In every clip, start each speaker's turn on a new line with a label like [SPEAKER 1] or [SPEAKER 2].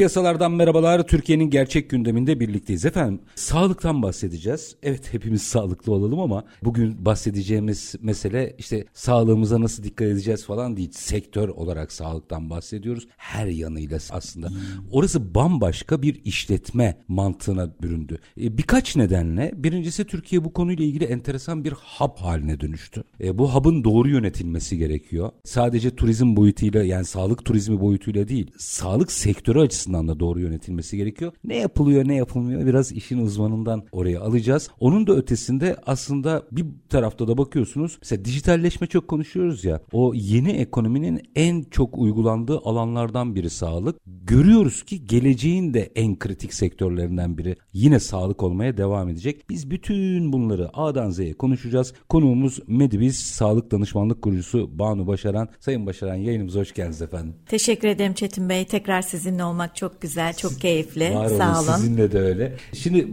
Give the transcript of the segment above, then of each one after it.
[SPEAKER 1] Piyasalardan merhabalar. Türkiye'nin gerçek gündeminde birlikteyiz. Efendim sağlıktan bahsedeceğiz. Evet hepimiz sağlıklı olalım ama bugün bahsedeceğimiz mesele işte sağlığımıza nasıl dikkat edeceğiz falan değil. Sektör olarak sağlıktan bahsediyoruz. Her yanıyla aslında. Hmm. Orası bambaşka bir işletme mantığına büründü. E, birkaç nedenle. Birincisi Türkiye bu konuyla ilgili enteresan bir hub haline dönüştü. E, bu hub'ın doğru yönetilmesi gerekiyor. Sadece turizm boyutuyla yani sağlık turizmi boyutuyla değil. Sağlık sektörü açısından da doğru yönetilmesi gerekiyor. Ne yapılıyor ne yapılmıyor biraz işin uzmanından oraya alacağız. Onun da ötesinde aslında bir tarafta da bakıyorsunuz mesela dijitalleşme çok konuşuyoruz ya o yeni ekonominin en çok uygulandığı alanlardan biri sağlık. Görüyoruz ki geleceğin de en kritik sektörlerinden biri yine sağlık olmaya devam edecek. Biz bütün bunları A'dan Z'ye konuşacağız. Konuğumuz Medibiz Sağlık Danışmanlık Kurucusu Banu Başaran. Sayın Başaran yayınımıza hoş geldiniz efendim.
[SPEAKER 2] Teşekkür ederim Çetin Bey. Tekrar sizinle olmak çok güzel, çok keyifli. Var Sağ olun.
[SPEAKER 1] Sizinle de öyle. Şimdi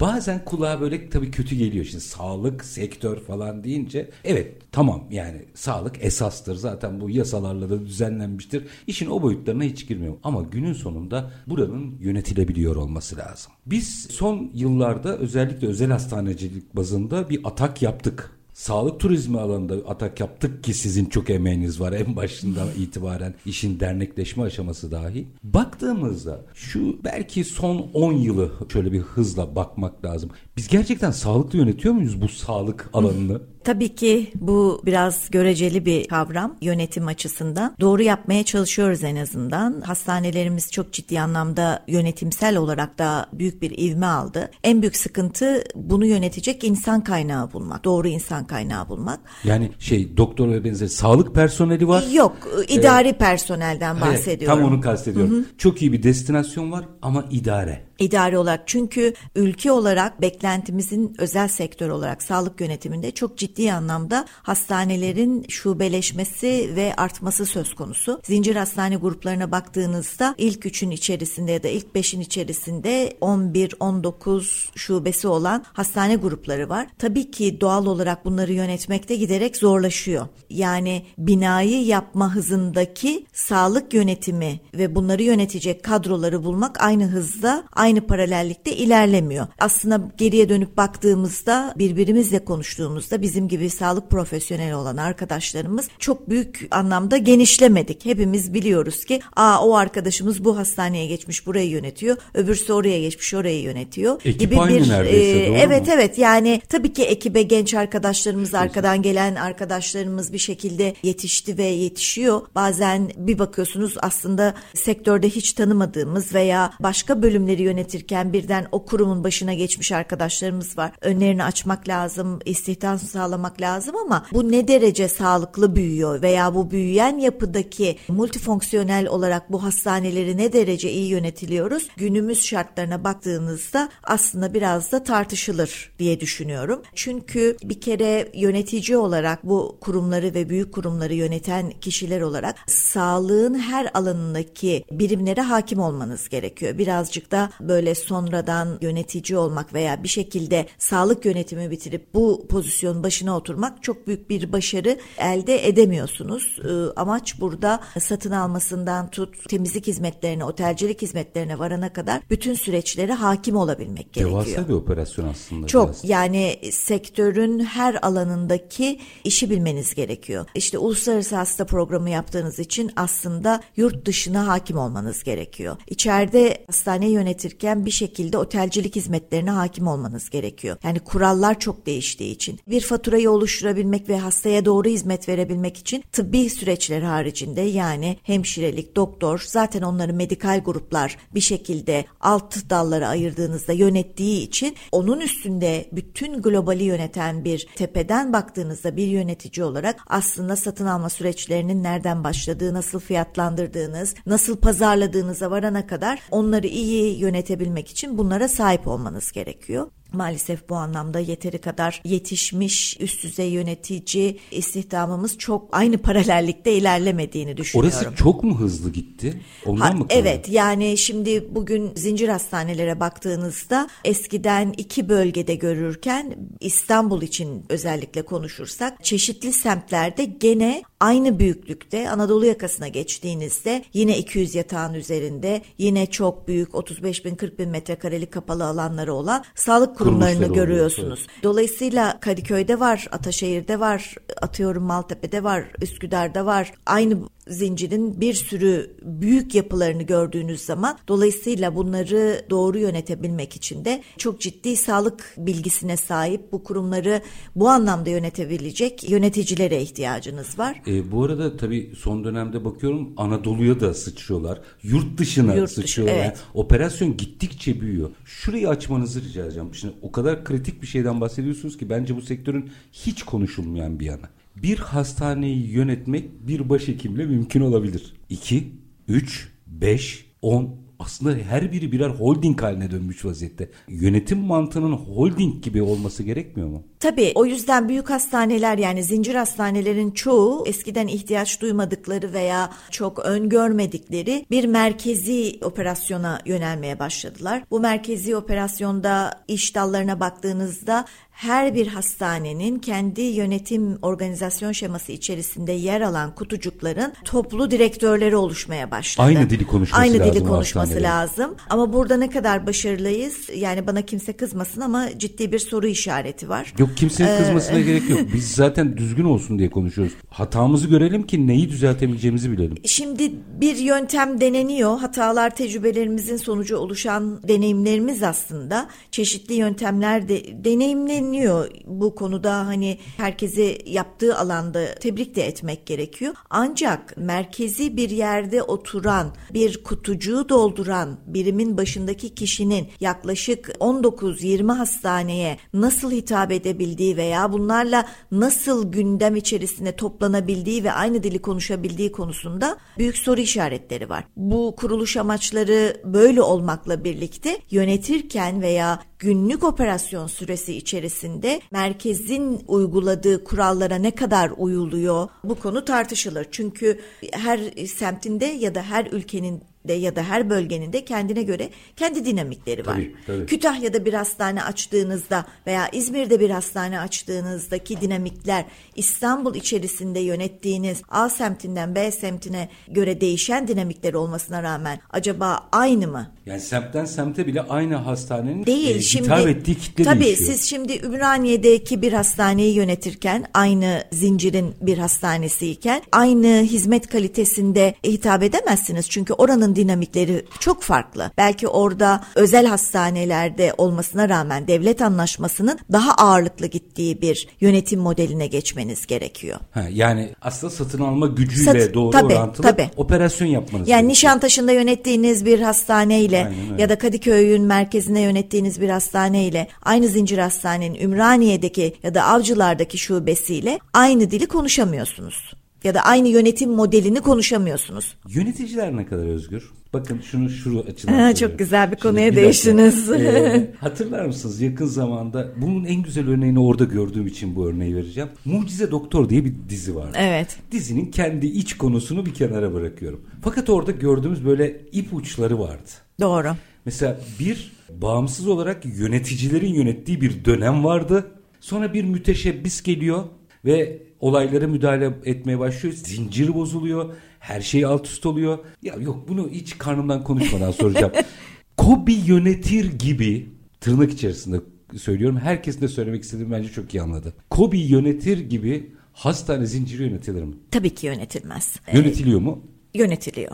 [SPEAKER 1] bazen kulağa böyle tabii kötü geliyor. Şimdi sağlık, sektör falan deyince evet tamam yani sağlık esastır. Zaten bu yasalarla da düzenlenmiştir. İşin o boyutlarına hiç girmiyorum. Ama günün sonunda buranın yönetilebiliyor olması lazım. Biz son yıllarda özellikle özel hastanecilik bazında bir atak yaptık sağlık turizmi alanında atak yaptık ki sizin çok emeğiniz var en başından itibaren işin dernekleşme aşaması dahi. Baktığımızda şu belki son 10 yılı şöyle bir hızla bakmak lazım. Biz gerçekten sağlıklı yönetiyor muyuz bu sağlık alanını?
[SPEAKER 2] Tabii ki bu biraz göreceli bir kavram yönetim açısından. Doğru yapmaya çalışıyoruz en azından. Hastanelerimiz çok ciddi anlamda yönetimsel olarak da büyük bir ivme aldı. En büyük sıkıntı bunu yönetecek insan kaynağı bulmak. Doğru insan kaynağı bulmak.
[SPEAKER 1] Yani şey doktor ve benzeri sağlık personeli var.
[SPEAKER 2] Yok idari ee, personelden bahsediyorum.
[SPEAKER 1] Tam onu kastediyorum. Hı hı. Çok iyi bir destinasyon var ama idare
[SPEAKER 2] idari olarak çünkü ülke olarak beklentimizin özel sektör olarak sağlık yönetiminde çok ciddi anlamda hastanelerin şubeleşmesi ve artması söz konusu. Zincir hastane gruplarına baktığınızda ilk üçün içerisinde ya da ilk beşin içerisinde 11-19 şubesi olan hastane grupları var. Tabii ki doğal olarak bunları yönetmekte giderek zorlaşıyor. Yani binayı yapma hızındaki sağlık yönetimi ve bunları yönetecek kadroları bulmak aynı hızda aynı paralellikte ilerlemiyor. Aslında geriye dönüp baktığımızda birbirimizle konuştuğumuzda bizim gibi sağlık profesyoneli olan arkadaşlarımız çok büyük anlamda genişlemedik. Hepimiz biliyoruz ki aa o arkadaşımız bu hastaneye geçmiş burayı yönetiyor. Öbürsü oraya geçmiş orayı yönetiyor.
[SPEAKER 1] Ekip gibi aynı bir neredeyse, e,
[SPEAKER 2] evet
[SPEAKER 1] mu?
[SPEAKER 2] evet yani tabii ki ekibe genç arkadaşlarımız arkadan gelen arkadaşlarımız bir şekilde yetişti ve yetişiyor. Bazen bir bakıyorsunuz aslında sektörde hiç tanımadığımız veya başka bölümleri yönetirken birden o kurumun başına geçmiş arkadaşlarımız var. Önlerini açmak lazım, istihdam sağlamak lazım ama bu ne derece sağlıklı büyüyor veya bu büyüyen yapıdaki multifonksiyonel olarak bu hastaneleri ne derece iyi yönetiliyoruz? Günümüz şartlarına baktığınızda aslında biraz da tartışılır diye düşünüyorum. Çünkü bir kere yönetici olarak bu kurumları ve büyük kurumları yöneten kişiler olarak sağlığın her alanındaki birimlere hakim olmanız gerekiyor. Birazcık da böyle sonradan yönetici olmak veya bir şekilde sağlık yönetimi bitirip bu pozisyon başına oturmak çok büyük bir başarı elde edemiyorsunuz. Ee, amaç burada satın almasından tut temizlik hizmetlerine, otelcilik hizmetlerine varana kadar bütün süreçlere hakim olabilmek gerekiyor.
[SPEAKER 1] Devasa bir operasyon aslında.
[SPEAKER 2] Çok biraz. yani sektörün her alanındaki işi bilmeniz gerekiyor. İşte uluslararası hasta programı yaptığınız için aslında yurt dışına hakim olmanız gerekiyor. İçeride hastane yönetir yönetirken bir şekilde otelcilik hizmetlerine hakim olmanız gerekiyor. Yani kurallar çok değiştiği için. Bir faturayı oluşturabilmek ve hastaya doğru hizmet verebilmek için tıbbi süreçler haricinde yani hemşirelik, doktor zaten onları medikal gruplar bir şekilde alt dallara ayırdığınızda yönettiği için onun üstünde bütün globali yöneten bir tepeden baktığınızda bir yönetici olarak aslında satın alma süreçlerinin nereden başladığı, nasıl fiyatlandırdığınız, nasıl pazarladığınıza varana kadar onları iyi yönetebilmek için bunlara sahip olmanız gerekiyor. Maalesef bu anlamda yeteri kadar yetişmiş üst düzey yönetici istihdamımız çok aynı paralellikte ilerlemediğini düşünüyorum.
[SPEAKER 1] Orası çok mu hızlı gitti? Ondan
[SPEAKER 2] Ha,
[SPEAKER 1] mı?
[SPEAKER 2] evet yani şimdi bugün zincir hastanelere baktığınızda eskiden iki bölgede görürken İstanbul için özellikle konuşursak çeşitli semtlerde gene aynı büyüklükte Anadolu yakasına geçtiğinizde yine 200 yatağın üzerinde yine çok büyük 35 bin 40 bin metrekarelik kapalı alanları olan sağlık kurumlarını
[SPEAKER 1] Kuruluşları oluyor,
[SPEAKER 2] görüyorsunuz. Dolayısıyla Kadıköy'de var, Ataşehir'de var, atıyorum Maltepe'de var, Üsküdar'da var. Aynı zincirin bir sürü büyük yapılarını gördüğünüz zaman dolayısıyla bunları doğru yönetebilmek için de çok ciddi sağlık bilgisine sahip bu kurumları bu anlamda yönetebilecek yöneticilere ihtiyacınız var.
[SPEAKER 1] E, bu arada tabii son dönemde bakıyorum Anadolu'ya da sıçrıyorlar. Yurt dışına
[SPEAKER 2] Yurt dışı,
[SPEAKER 1] sıçrıyorlar.
[SPEAKER 2] evet.
[SPEAKER 1] Yani operasyon gittikçe büyüyor. Şurayı açmanızı rica edeceğim. Şimdi o kadar kritik bir şeyden bahsediyorsunuz ki bence bu sektörün hiç konuşulmayan bir yana. Bir hastaneyi yönetmek bir başhekimle mümkün olabilir. 2, 3, 5, 10 aslında her biri birer holding haline dönmüş vaziyette. Yönetim mantığının holding gibi olması gerekmiyor mu?
[SPEAKER 2] Tabii o yüzden büyük hastaneler yani zincir hastanelerin çoğu eskiden ihtiyaç duymadıkları veya çok öngörmedikleri bir merkezi operasyona yönelmeye başladılar. Bu merkezi operasyonda iş dallarına baktığınızda her bir hastanenin kendi yönetim organizasyon şeması içerisinde yer alan kutucukların toplu direktörleri oluşmaya başladı.
[SPEAKER 1] Aynı dili konuşması
[SPEAKER 2] Aynı
[SPEAKER 1] lazım
[SPEAKER 2] dili
[SPEAKER 1] o
[SPEAKER 2] konuşması lazım. Ama burada ne kadar başarılıyız? Yani bana kimse kızmasın ama ciddi bir soru işareti var.
[SPEAKER 1] Yok kimsenin
[SPEAKER 2] Ee,
[SPEAKER 1] kızmasına gerek yok. Biz zaten düzgün olsun diye konuşuyoruz. Hatamızı görelim ki neyi düzeltebileceğimizi bilelim.
[SPEAKER 2] Şimdi bir yöntem deneniyor. Hatalar tecrübelerimizin sonucu oluşan deneyimlerimiz aslında. Çeşitli yöntemler de deneyimleniyor. Bu konuda hani herkesi yaptığı alanda tebrik de etmek gerekiyor. Ancak merkezi bir yerde oturan, bir kutucuğu dolduran birimin başındaki kişinin yaklaşık 19-20 hastaneye nasıl hitap edebildiği veya bunlarla nasıl gündem içerisine toplanabildiği ve aynı dili konuşabildiği konusunda büyük soru işaretleri var. Bu kuruluş amaçları böyle olmakla birlikte yönetirken veya günlük operasyon süresi içerisinde merkezin uyguladığı kurallara ne kadar uyuluyor bu konu tartışılır. Çünkü her semtinde ya da her ülkenin de ya da her bölgenin de kendine göre kendi dinamikleri var.
[SPEAKER 1] Tabii, tabii.
[SPEAKER 2] Kütahya'da bir hastane açtığınızda veya İzmir'de bir hastane açtığınızdaki dinamikler İstanbul içerisinde yönettiğiniz A semtinden B semtine göre değişen dinamikler olmasına rağmen acaba aynı mı?
[SPEAKER 1] Yani semtten semte bile aynı hastanenin
[SPEAKER 2] Değil
[SPEAKER 1] e,
[SPEAKER 2] şimdi.
[SPEAKER 1] hitap ettiği kitle
[SPEAKER 2] tabii
[SPEAKER 1] değişiyor.
[SPEAKER 2] siz şimdi Ümraniye'deki bir hastaneyi yönetirken aynı zincirin bir hastanesiyken aynı hizmet kalitesinde hitap edemezsiniz. Çünkü oranın dinamikleri çok farklı. Belki orada özel hastanelerde olmasına rağmen devlet anlaşmasının daha ağırlıklı gittiği bir yönetim modeline geçmeniz gerekiyor.
[SPEAKER 1] Ha, yani aslında satın alma gücüyle
[SPEAKER 2] Sat-
[SPEAKER 1] doğru
[SPEAKER 2] tabii,
[SPEAKER 1] orantılı
[SPEAKER 2] tabii.
[SPEAKER 1] operasyon yapmanız
[SPEAKER 2] Yani
[SPEAKER 1] gerekiyor.
[SPEAKER 2] Nişantaşı'nda yönettiğiniz bir hastaneyle
[SPEAKER 1] Aynen öyle.
[SPEAKER 2] ya da Kadıköy'ün merkezine yönettiğiniz bir hastaneyle aynı zincir hastanenin Ümraniye'deki ya da Avcılar'daki şubesiyle aynı dili konuşamıyorsunuz. Ya da aynı yönetim modelini konuşamıyorsunuz.
[SPEAKER 1] Yöneticiler ne kadar özgür? Bakın şunu şu açıdan
[SPEAKER 2] Ha, çok güzel bir
[SPEAKER 1] Şimdi
[SPEAKER 2] konuya
[SPEAKER 1] dakika.
[SPEAKER 2] değiştiniz.
[SPEAKER 1] Ee, hatırlar mısınız yakın zamanda bunun en güzel örneğini orada gördüğüm için bu örneği vereceğim. Mucize Doktor diye bir dizi vardı.
[SPEAKER 2] Evet.
[SPEAKER 1] Dizinin kendi iç konusunu bir kenara bırakıyorum. Fakat orada gördüğümüz böyle ip uçları vardı.
[SPEAKER 2] Doğru.
[SPEAKER 1] Mesela bir bağımsız olarak yöneticilerin yönettiği bir dönem vardı. Sonra bir müteşebbis geliyor ve olaylara müdahale etmeye başlıyor. Zincir bozuluyor. Her şey alt üst oluyor. Ya yok bunu hiç karnımdan konuşmadan soracağım. Kobi yönetir gibi tırnak içerisinde söylüyorum. Herkesin de söylemek istediğimi bence çok iyi anladı. Kobi yönetir gibi hastane zinciri yönetilir mi?
[SPEAKER 2] Tabii ki yönetilmez.
[SPEAKER 1] Yönetiliyor mu?
[SPEAKER 2] yönetiliyor.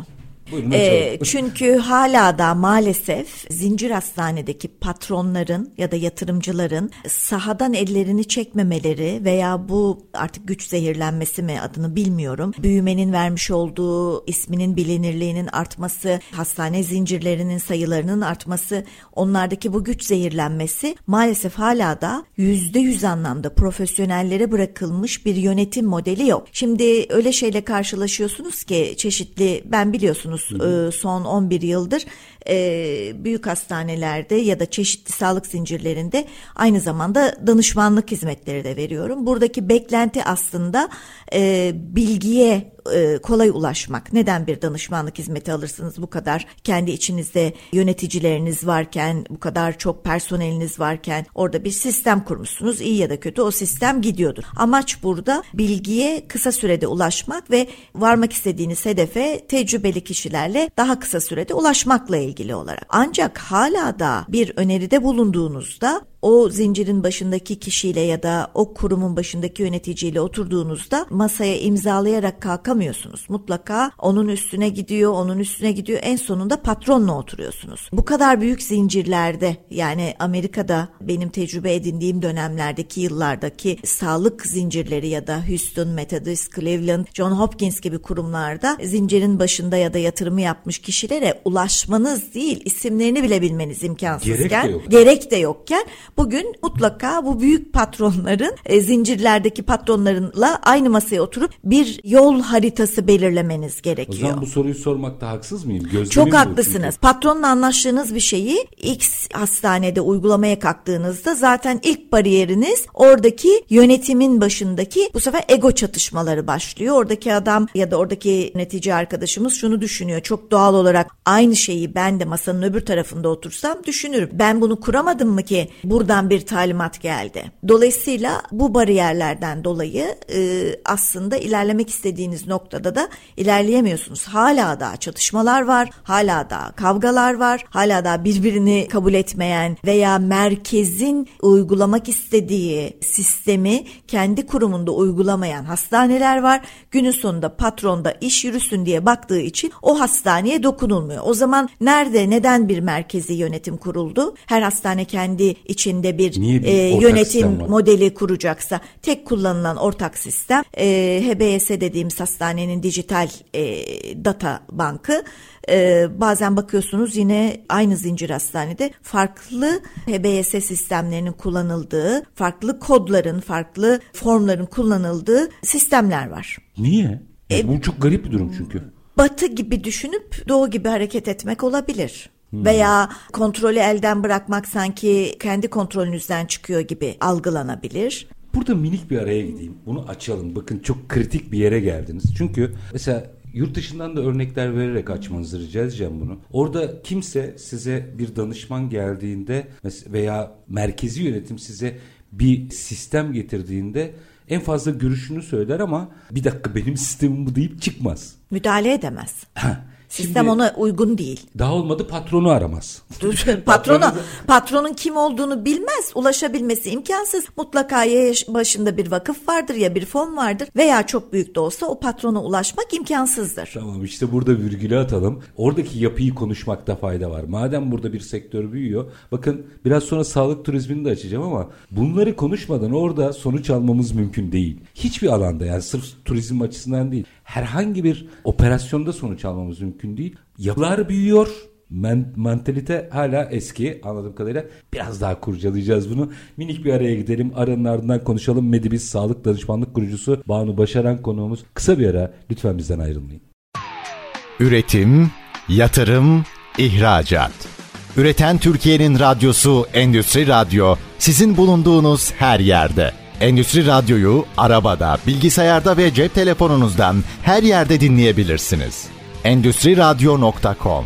[SPEAKER 1] Buyurun
[SPEAKER 2] Ee, çünkü hala da maalesef zincir hastanedeki patronların ya da yatırımcıların sahadan ellerini çekmemeleri veya bu artık güç zehirlenmesi mi adını bilmiyorum. Büyümenin vermiş olduğu isminin bilinirliğinin artması, hastane zincirlerinin sayılarının artması, onlardaki bu güç zehirlenmesi maalesef hala da yüzde yüz anlamda profesyonellere bırakılmış bir yönetim modeli yok. Şimdi öyle şeyle karşılaşıyorsunuz ki çeşitli ben biliyorsunuz e, son 11 yıldır e, büyük hastanelerde ya da çeşitli sağlık zincirlerinde aynı zamanda danışmanlık hizmetleri de veriyorum. Buradaki beklenti aslında e, bilgiye e, kolay ulaşmak. Neden bir danışmanlık hizmeti alırsınız bu kadar kendi içinizde yöneticileriniz varken, bu kadar çok personeliniz varken orada bir sistem kurmuşsunuz. iyi ya da kötü o sistem gidiyordur. Amaç burada bilgiye kısa sürede ulaşmak ve varmak istediğiniz hedefe tecrübeli kişilerle daha kısa sürede ulaşmakla ilgili olarak. Ancak hala da bir öneride bulunduğunuzda o zincirin başındaki kişiyle ya da o kurumun başındaki yöneticiyle oturduğunuzda masaya imzalayarak kalkamıyorsunuz. Mutlaka onun üstüne gidiyor, onun üstüne gidiyor. En sonunda patronla oturuyorsunuz. Bu kadar büyük zincirlerde yani Amerika'da benim tecrübe edindiğim dönemlerdeki yıllardaki sağlık zincirleri ya da Houston, Methodist, Cleveland, John Hopkins gibi kurumlarda zincirin başında ya da yatırımı yapmış kişilere ulaşmanız değil, isimlerini bile bilmeniz imkansızken,
[SPEAKER 1] Gerek de yok.
[SPEAKER 2] gerek de yokken bugün mutlaka bu büyük patronların e, zincirlerdeki patronlarınla aynı masaya oturup bir yol haritası belirlemeniz
[SPEAKER 1] O
[SPEAKER 2] gerekiyor.
[SPEAKER 1] zaman bu soruyu sormakta haksız mıyım? Gözlemim
[SPEAKER 2] Çok haklısınız.
[SPEAKER 1] çünkü.
[SPEAKER 2] Patronla anlaştığınız bir şeyi X hastanede uygulamaya kalktığınızda zaten ilk bariyeriniz oradaki yönetimin başındaki bu sefer ego çatışmaları başlıyor. Oradaki adam ya da oradaki yönetici arkadaşımız şunu düşünüyor. Çok doğal olarak aynı şeyi ben de masanın öbür tarafında otursam düşünürüm. Ben bunu kuramadım mı ki buradan bir talimat geldi. Dolayısıyla bu bariyerlerden dolayı e, aslında ilerlemek istediğiniz noktada da ilerleyemiyorsunuz. Hala da çatışmalar var, hala da kavgalar var, hala da birbirini kabul etmeyen veya merkezin uygulamak istediği sistemi kendi kurumunda uygulamayan hastaneler var. Günün sonunda patron da iş yürüsün diye baktığı için o hastaneye dokunulmuyor. O zaman nerede neden bir merkezi yönetim kuruldu? Her hastane kendi içinde bir,
[SPEAKER 1] Niye bir
[SPEAKER 2] e, yönetim modeli kuracaksa tek kullanılan ortak sistem e, HBS dediğimiz hastanenin dijital e, data bankı e, bazen bakıyorsunuz yine aynı zincir hastanede farklı HBS sistemlerinin kullanıldığı farklı kodların farklı formların kullanıldığı sistemler var.
[SPEAKER 1] Niye?
[SPEAKER 2] E,
[SPEAKER 1] bu çok garip bir durum çünkü.
[SPEAKER 2] Batı gibi düşünüp doğu gibi hareket etmek olabilir. Veya kontrolü elden bırakmak sanki kendi kontrolünüzden çıkıyor gibi algılanabilir.
[SPEAKER 1] Burada minik bir araya gideyim. Bunu açalım. Bakın çok kritik bir yere geldiniz. Çünkü mesela yurt dışından da örnekler vererek açmanızı rica edeceğim bunu. Orada kimse size bir danışman geldiğinde veya merkezi yönetim size bir sistem getirdiğinde en fazla görüşünü söyler ama bir dakika benim sistemim bu deyip çıkmaz.
[SPEAKER 2] Müdahale edemez. Sistem ona uygun değil.
[SPEAKER 1] daha olmadı patronu aramaz.
[SPEAKER 2] Patrona, patronun kim olduğunu bilmez, ulaşabilmesi imkansız. Mutlaka ya başında bir vakıf vardır ya bir fon vardır veya çok büyük de olsa o patrona ulaşmak imkansızdır.
[SPEAKER 1] Tamam işte burada virgülü atalım. Oradaki yapıyı konuşmakta fayda var. Madem burada bir sektör büyüyor. Bakın biraz sonra sağlık turizmini de açacağım ama bunları konuşmadan orada sonuç almamız mümkün değil. Hiçbir alanda yani sırf turizm açısından değil. Herhangi bir operasyonda sonuç almamız mümkün değil. Yapılar büyüyor. Men, mentalite hala eski anladığım kadarıyla. Biraz daha kurcalayacağız bunu. Minik bir araya gidelim. Aranın ardından konuşalım. Medibis Sağlık Danışmanlık Kurucusu Banu Başaran konuğumuz. Kısa bir ara. Lütfen bizden ayrılmayın.
[SPEAKER 3] Üretim, yatırım, ihracat. Üreten Türkiye'nin radyosu Endüstri Radyo sizin bulunduğunuz her yerde. Endüstri Radyo'yu arabada, bilgisayarda ve cep telefonunuzdan her yerde dinleyebilirsiniz. Endüstri Radyo.com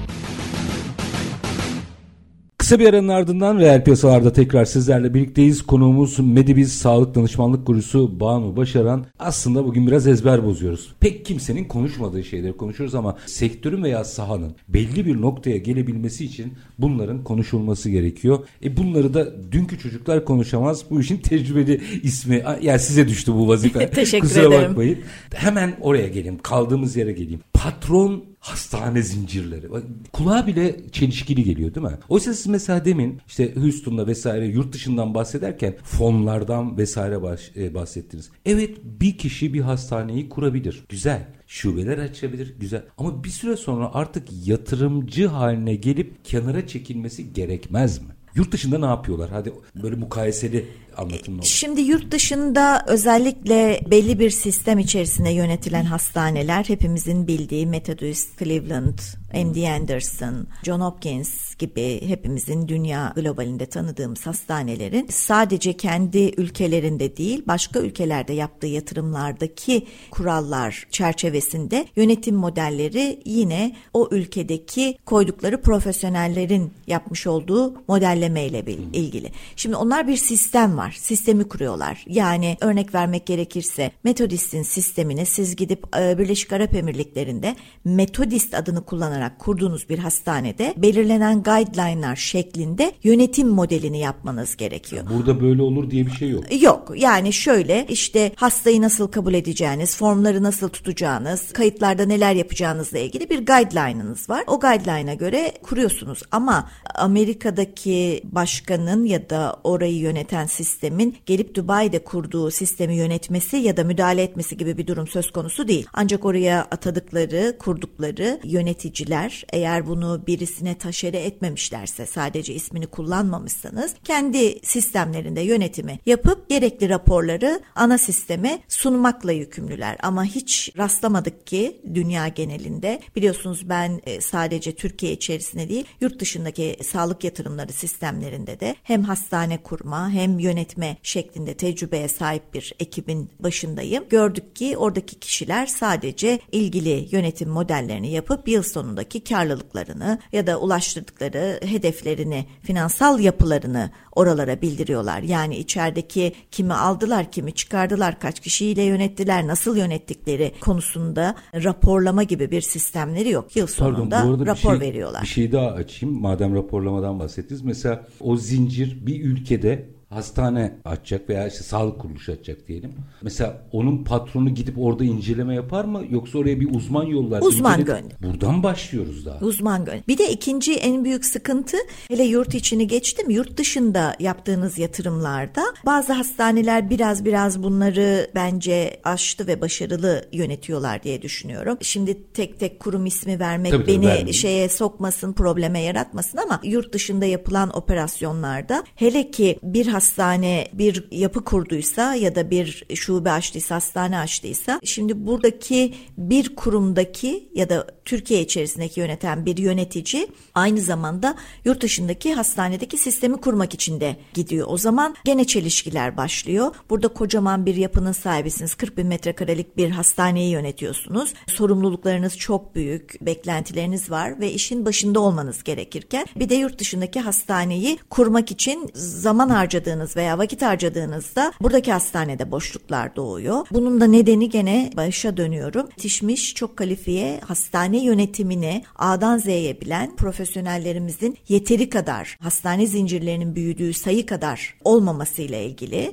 [SPEAKER 1] Kısa bir aranın ardından reel piyasalarda tekrar sizlerle birlikteyiz. Konuğumuz Medibiz Sağlık Danışmanlık Kurucusu Banu Başaran. Aslında bugün biraz ezber bozuyoruz. Pek kimsenin konuşmadığı şeyleri konuşuyoruz ama sektörün veya sahanın belli bir noktaya gelebilmesi için bunların konuşulması gerekiyor. E bunları da dünkü çocuklar konuşamaz. Bu işin tecrübeli ismi. Yani size düştü bu vazife.
[SPEAKER 2] Teşekkür
[SPEAKER 1] Kusura
[SPEAKER 2] ederim.
[SPEAKER 1] bakmayın. Hemen oraya geleyim. Kaldığımız yere geleyim. patron hastane zincirleri. Kulağa bile çelişkili geliyor değil mi? Oysa siz mesela demin işte Houston'da vesaire yurt dışından bahsederken fonlardan vesaire e, bahsettiniz. Evet bir kişi bir hastaneyi kurabilir. Güzel. Şubeler açabilir. Güzel. Ama bir süre sonra artık yatırımcı haline gelip kenara çekilmesi gerekmez mi? Yurt dışında ne yapıyorlar? Hadi böyle mukayeseli anlatın.
[SPEAKER 2] Şimdi yurt dışında özellikle belli bir sistem içerisinde yönetilen hastaneler hepimizin bildiği Methodist, Cleveland, MD Anderson, John Hopkins gibi hepimizin dünya globalinde tanıdığımız hastanelerin sadece kendi ülkelerinde değil başka ülkelerde yaptığı yatırımlardaki kurallar çerçevesinde yönetim modelleri yine o ülkedeki koydukları profesyonellerin yapmış olduğu modellemeyle ilgili. Şimdi onlar bir sistem var. Sistemi kuruyorlar. Yani örnek vermek gerekirse Metodist'in sistemini siz gidip e, Birleşik Arap Emirlikleri'nde Metodist adını kullanarak kurduğunuz bir hastanede belirlenen guideline'lar şeklinde yönetim modelini yapmanız gerekiyor.
[SPEAKER 1] Burada böyle olur diye bir şey yok.
[SPEAKER 2] Yok. Yani şöyle işte hastayı nasıl kabul edeceğiniz, formları nasıl tutacağınız, kayıtlarda neler yapacağınızla ilgili bir guideline'ınız var. O guideline'a göre kuruyorsunuz ama Amerika'daki başkanın ya da orayı yöneten sistemin gelip Dubai'de kurduğu sistemi yönetmesi ya da müdahale etmesi gibi bir durum söz konusu değil. Ancak oraya atadıkları, kurdukları yöneticiler eğer bunu birisine taşere etmemişlerse sadece ismini kullanmamışsanız kendi sistemlerinde yönetimi yapıp gerekli raporları ana sisteme sunmakla yükümlüler. Ama hiç rastlamadık ki dünya genelinde biliyorsunuz ben e, sadece Türkiye içerisinde değil yurt dışındaki sağlık yatırımları sistemlerinde de hem hastane kurma hem yönetme şeklinde tecrübeye sahip bir ekibin başındayım. Gördük ki oradaki kişiler sadece ilgili yönetim modellerini yapıp yıl sonundaki karlılıklarını ya da ulaştırdıkları hedeflerini, finansal yapılarını oralara bildiriyorlar. Yani içerideki kimi aldılar, kimi çıkardılar, kaç kişiyle yönettiler, nasıl yönettikleri konusunda raporlama gibi bir sistemleri yok. Yıl sonunda Pardon, rapor
[SPEAKER 1] bir
[SPEAKER 2] şey, veriyorlar.
[SPEAKER 1] Bir şey daha açayım. Madem raporlamadan bahsettiniz. Mesela o zincir bir ülkede hastane açacak veya işte sağlık kuruluşu açacak diyelim. Mesela onun patronu gidip orada inceleme yapar mı yoksa oraya bir uzman yollar?
[SPEAKER 2] Uzman gönder.
[SPEAKER 1] Buradan başlıyoruz daha.
[SPEAKER 2] Uzman gönder. Bir de ikinci en büyük sıkıntı hele yurt içini geçtim. Yurt dışında yaptığınız yatırımlarda bazı hastaneler biraz biraz bunları bence aştı ve başarılı yönetiyorlar diye düşünüyorum. Şimdi tek tek kurum ismi vermek tabii, beni tabii, şeye sokmasın, probleme yaratmasın ama yurt dışında yapılan operasyonlarda hele ki bir hastane bir yapı kurduysa ya da bir şube açtıysa, hastane açtıysa şimdi buradaki bir kurumdaki ya da Türkiye içerisindeki yöneten bir yönetici aynı zamanda yurt dışındaki hastanedeki sistemi kurmak için de gidiyor. O zaman gene çelişkiler başlıyor. Burada kocaman bir yapının sahibisiniz. 40 bin metrekarelik bir hastaneyi yönetiyorsunuz. Sorumluluklarınız çok büyük, beklentileriniz var ve işin başında olmanız gerekirken bir de yurt dışındaki hastaneyi kurmak için zaman harcadığınız harcadığınız veya vakit harcadığınızda buradaki hastanede boşluklar doğuyor. Bunun da nedeni gene başa dönüyorum. Yetişmiş çok kalifiye hastane yönetimini A'dan Z'ye bilen profesyonellerimizin yeteri kadar hastane zincirlerinin büyüdüğü sayı kadar olmamasıyla ilgili.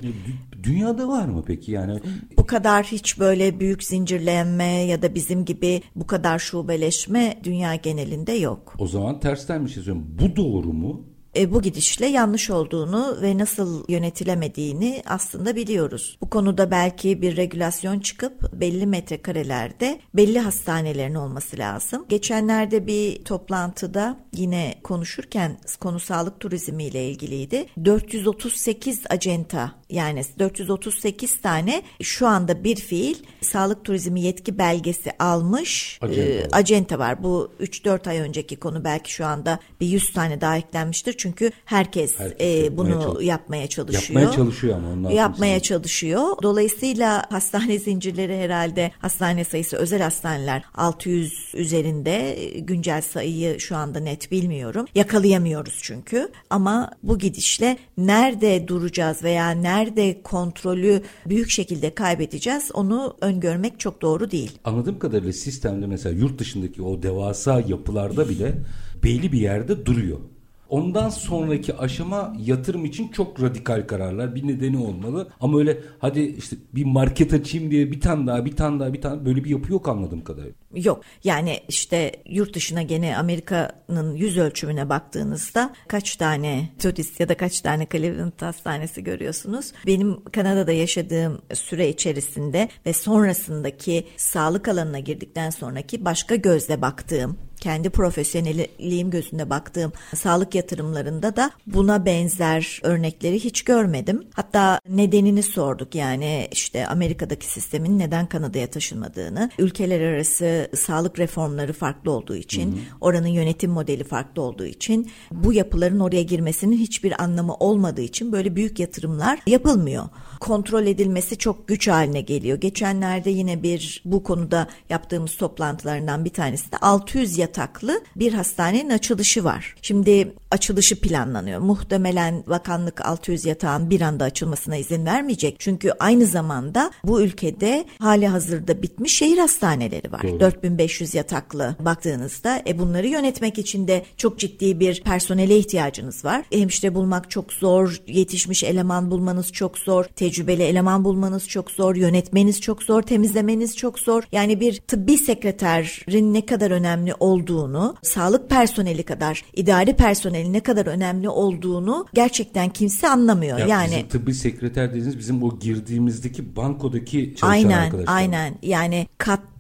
[SPEAKER 1] Dünyada var mı peki yani?
[SPEAKER 2] Bu kadar hiç böyle büyük zincirlenme ya da bizim gibi bu kadar şubeleşme dünya genelinde yok.
[SPEAKER 1] O zaman tersten bir şey söyleyeyim. Bu doğru mu?
[SPEAKER 2] E, bu gidişle yanlış olduğunu ve nasıl yönetilemediğini aslında biliyoruz. Bu konuda belki bir regülasyon çıkıp belli metrekarelerde belli hastanelerin olması lazım. Geçenlerde bir toplantıda yine konuşurken konu sağlık turizmi ile ilgiliydi. 438 acenta yani 438 tane şu anda bir fiil sağlık turizmi yetki belgesi almış acenta, e, acenta var. Bu 3-4 ay önceki konu belki şu anda bir 100 tane daha eklenmiştir. Çünkü herkes, herkes e, bunu yapmaya, yapmaya çalışıyor.
[SPEAKER 1] Yapmaya çalışıyor ama onlar.
[SPEAKER 2] Yapmaya çalışıyor. Dolayısıyla hastane zincirleri herhalde hastane sayısı özel hastaneler 600 üzerinde güncel sayıyı şu anda net bilmiyorum. Yakalayamıyoruz çünkü. Ama bu gidişle nerede duracağız veya nerede kontrolü büyük şekilde kaybedeceğiz onu öngörmek çok doğru değil.
[SPEAKER 1] Anladığım kadarıyla sistemde mesela yurt dışındaki o devasa yapılarda bile belli bir yerde duruyor. Ondan sonraki aşama yatırım için çok radikal kararlar. Bir nedeni olmalı. Ama öyle hadi işte bir market açayım diye bir tane daha bir tane daha bir tane böyle bir yapı yok anladığım kadarıyla.
[SPEAKER 2] Yok yani işte yurt dışına gene Amerika'nın yüz ölçümüne baktığınızda kaç tane turist ya da kaç tane Cleveland hastanesi görüyorsunuz. Benim Kanada'da yaşadığım süre içerisinde ve sonrasındaki sağlık alanına girdikten sonraki başka gözle baktığım kendi profesyonelliğim gözünde baktığım sağlık yatırımlarında da buna benzer örnekleri hiç görmedim. Hatta nedenini sorduk yani işte Amerika'daki sistemin neden Kanada'ya taşınmadığını, ülkeler arası sağlık reformları farklı olduğu için, hı hı. oranın yönetim modeli farklı olduğu için, bu yapıların oraya girmesinin hiçbir anlamı olmadığı için böyle büyük yatırımlar yapılmıyor. Kontrol edilmesi çok güç haline geliyor. Geçenlerde yine bir bu konuda yaptığımız toplantılarından bir tanesi de 600 yatırım yataklı bir hastanenin açılışı var. Şimdi açılışı planlanıyor. Muhtemelen bakanlık 600 yatağın bir anda açılmasına izin vermeyecek. Çünkü aynı zamanda bu ülkede hali hazırda bitmiş şehir hastaneleri var. Doğru. 4500 yataklı baktığınızda e bunları yönetmek için de çok ciddi bir personele ihtiyacınız var. Hemşire bulmak çok zor, yetişmiş eleman bulmanız çok zor, tecrübeli eleman bulmanız çok zor, yönetmeniz çok zor, temizlemeniz çok zor. Yani bir tıbbi sekreterin ne kadar önemli olduğu olduğunu, sağlık personeli kadar idari personelin ne kadar önemli olduğunu gerçekten kimse anlamıyor. Ya yani
[SPEAKER 1] bizim tıbbi sekreter dediğiniz bizim o girdiğimizdeki bankodaki çalışan
[SPEAKER 2] aynen,
[SPEAKER 1] arkadaşlar.
[SPEAKER 2] Aynen yani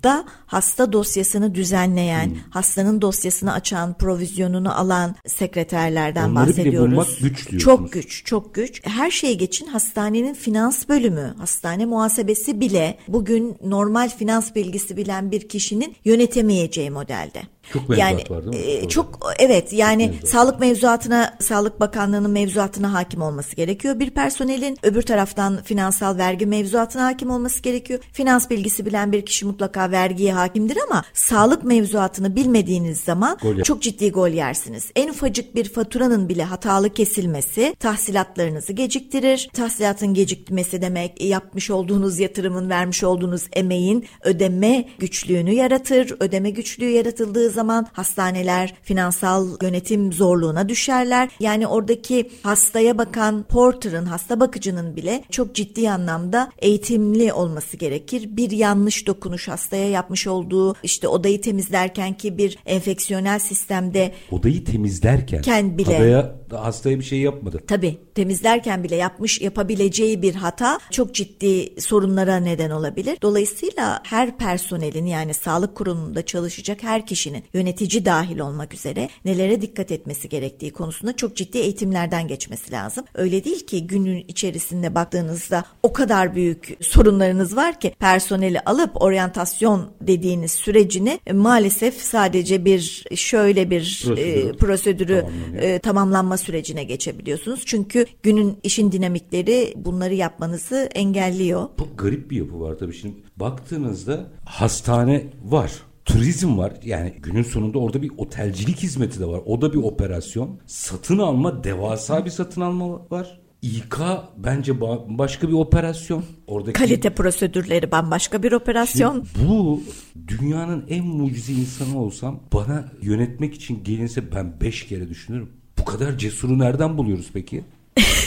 [SPEAKER 2] katta hasta dosyasını düzenleyen, hmm. hastanın dosyasını açan, provizyonunu alan sekreterlerden
[SPEAKER 1] Onları
[SPEAKER 2] bahsediyoruz.
[SPEAKER 1] Bile bulmak güç diyorsunuz.
[SPEAKER 2] Çok güç, çok güç. Her şeye geçin hastanenin finans bölümü, hastane muhasebesi bile bugün normal finans bilgisi bilen bir kişinin yönetemeyeceği modelde.
[SPEAKER 1] Çok mevzuat yani, var değil mi?
[SPEAKER 2] E, çok evet yani mevzuat. sağlık mevzuatına, Sağlık Bakanlığı'nın mevzuatına hakim olması gerekiyor. Bir personelin öbür taraftan finansal vergi mevzuatına hakim olması gerekiyor. Finans bilgisi bilen bir kişi mutlaka vergiye hakimdir ama sağlık mevzuatını bilmediğiniz zaman çok ciddi gol yersiniz. En ufacık bir faturanın bile hatalı kesilmesi tahsilatlarınızı geciktirir. Tahsilatın gecikmesi demek yapmış olduğunuz yatırımın, vermiş olduğunuz emeğin ödeme güçlüğünü yaratır. Ödeme güçlüğü yaratıldığı zaman hastaneler finansal yönetim zorluğuna düşerler. Yani oradaki hastaya bakan porter'ın, hasta bakıcının bile çok ciddi anlamda eğitimli olması gerekir. Bir yanlış dokunuş hastaya yapmış olduğu işte odayı temizlerken ki bir enfeksiyonel sistemde
[SPEAKER 1] odayı temizlerken bile adaya, hastaya bir şey yapmadı.
[SPEAKER 2] Tabii temizlerken bile yapmış yapabileceği bir hata çok ciddi sorunlara neden olabilir. Dolayısıyla her personelin yani sağlık kurumunda çalışacak her kişinin yönetici dahil olmak üzere nelere dikkat etmesi gerektiği konusunda çok ciddi eğitimlerden geçmesi lazım. Öyle değil ki günün içerisinde baktığınızda o kadar büyük sorunlarınız var ki personeli alıp oryantasyon dediğiniz sürecini e, maalesef sadece bir şöyle bir Prosedür. e, prosedürü e, tamamlanma sürecine geçebiliyorsunuz. Çünkü günün işin dinamikleri bunları yapmanızı engelliyor.
[SPEAKER 1] Çok garip bir yapı var tabii şimdi baktığınızda hastane var turizm var. Yani günün sonunda orada bir otelcilik hizmeti de var. O da bir operasyon. Satın alma, devasa bir satın alma var. İK bence başka bir operasyon.
[SPEAKER 2] Oradaki kalite prosedürleri bambaşka bir operasyon.
[SPEAKER 1] Şimdi bu dünyanın en mucize insanı olsam bana yönetmek için gelinse ben beş kere düşünürüm. Bu kadar cesuru nereden buluyoruz peki?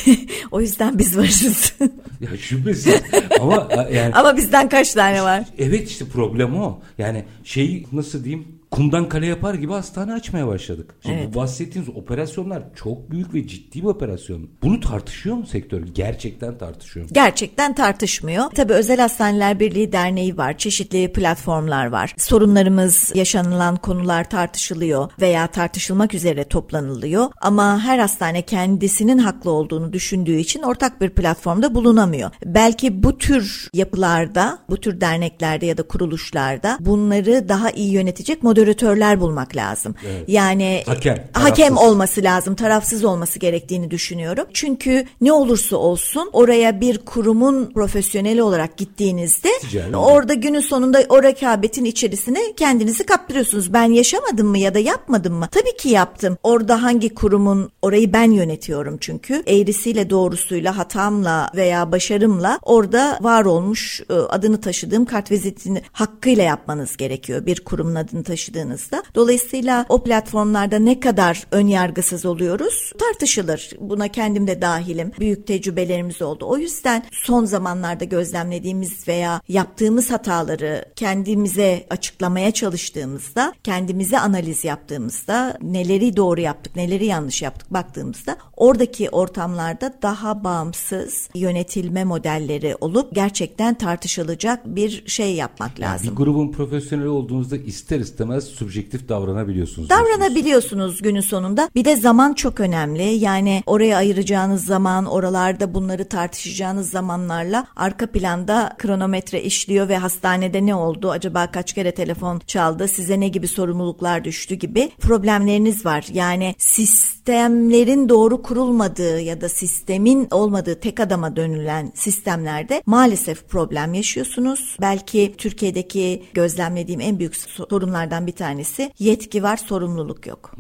[SPEAKER 2] o yüzden biz varız.
[SPEAKER 1] ya şüphesiz. Ama yani
[SPEAKER 2] Ama bizden kaç tane var?
[SPEAKER 1] Evet işte problem o. Yani şey nasıl diyeyim? Kumdan kale yapar gibi hastane açmaya başladık. Şimdi evet. bu bahsettiğiniz operasyonlar çok büyük ve ciddi bir operasyon. Bunu tartışıyor mu sektör? Gerçekten tartışıyor mu?
[SPEAKER 2] Gerçekten tartışmıyor. Tabii Özel Hastaneler Birliği Derneği var. Çeşitli platformlar var. Sorunlarımız, yaşanılan konular tartışılıyor veya tartışılmak üzere toplanılıyor. Ama her hastane kendisinin haklı olduğunu düşündüğü için ortak bir platformda bulunamıyor. Belki bu tür yapılarda, bu tür derneklerde ya da kuruluşlarda bunları daha iyi yönetecek moderatörler moderatörler bulmak lazım. Evet. Yani hakem, hakem olması lazım, tarafsız olması gerektiğini düşünüyorum. Çünkü ne olursa olsun oraya bir kurumun profesyoneli olarak gittiğinizde Ticari orada günün sonunda o rekabetin içerisine kendinizi kaptırıyorsunuz. Ben yaşamadım mı ya da yapmadım mı? Tabii ki yaptım. Orada hangi kurumun orayı ben yönetiyorum çünkü. Eğrisiyle doğrusuyla hatamla veya başarımla orada var olmuş ıı, adını taşıdığım kartvizitini hakkıyla yapmanız gerekiyor. Bir kurumun adını taşıdığım taşıdığınızda dolayısıyla o platformlarda ne kadar ön yargısız oluyoruz tartışılır. Buna kendim de dahilim. Büyük tecrübelerimiz oldu. O yüzden son zamanlarda gözlemlediğimiz veya yaptığımız hataları kendimize açıklamaya çalıştığımızda, kendimize analiz yaptığımızda, neleri doğru yaptık, neleri yanlış yaptık baktığımızda oradaki ortamlarda daha bağımsız yönetilme modelleri olup gerçekten tartışılacak bir şey yapmak lazım.
[SPEAKER 1] Bir grubun profesyoneli olduğunuzda ister istemez subjektif davranabiliyorsunuz.
[SPEAKER 2] Davranabiliyorsunuz günün sonunda. Bir de zaman çok önemli. Yani oraya ayıracağınız zaman, oralarda bunları tartışacağınız zamanlarla arka planda kronometre işliyor ve hastanede ne oldu? Acaba kaç kere telefon çaldı? Size ne gibi sorumluluklar düştü gibi problemleriniz var. Yani sistemlerin doğru kurulmadığı ya da sistemin olmadığı tek adama dönülen sistemlerde maalesef problem yaşıyorsunuz. Belki Türkiye'deki gözlemlediğim en büyük sorunlardan bir tanesi yetki var, sorumluluk yok.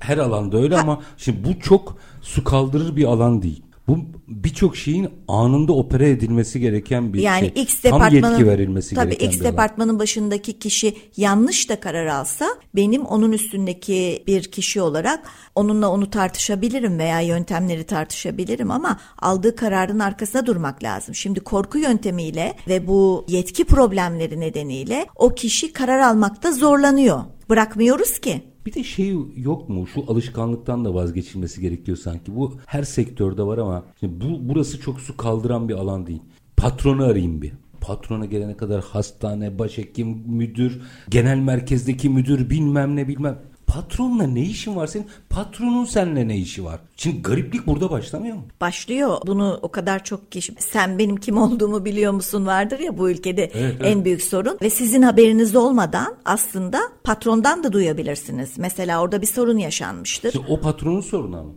[SPEAKER 1] Her alanda öyle ha. ama şimdi bu çok su kaldırır bir alan değil. Bu birçok şeyin anında opera edilmesi gereken bir
[SPEAKER 2] yani
[SPEAKER 1] şey.
[SPEAKER 2] X Tam yetki verilmesi tabii gereken X departmanın başındaki kişi yanlış da karar alsa benim onun üstündeki bir kişi olarak onunla onu tartışabilirim veya yöntemleri tartışabilirim ama aldığı kararın arkasında durmak lazım. Şimdi korku yöntemiyle ve bu yetki problemleri nedeniyle o kişi karar almakta zorlanıyor. Bırakmıyoruz ki.
[SPEAKER 1] Bir de şey yok mu? Şu alışkanlıktan da vazgeçilmesi gerekiyor sanki. Bu her sektörde var ama şimdi bu burası çok su kaldıran bir alan değil. Patronu arayayım bir. Patrona gelene kadar hastane, başhekim, müdür, genel merkezdeki müdür bilmem ne bilmem. Patronla ne işin var senin? Patronun seninle ne işi var? Şimdi gariplik burada başlamıyor mu?
[SPEAKER 2] Başlıyor. Bunu o kadar çok kişi sen benim kim olduğumu biliyor musun vardır ya bu ülkede evet, en evet. büyük sorun ve sizin haberiniz olmadan aslında patrondan da duyabilirsiniz. Mesela orada bir sorun yaşanmıştır. İşte
[SPEAKER 1] o patronun sorunu ama.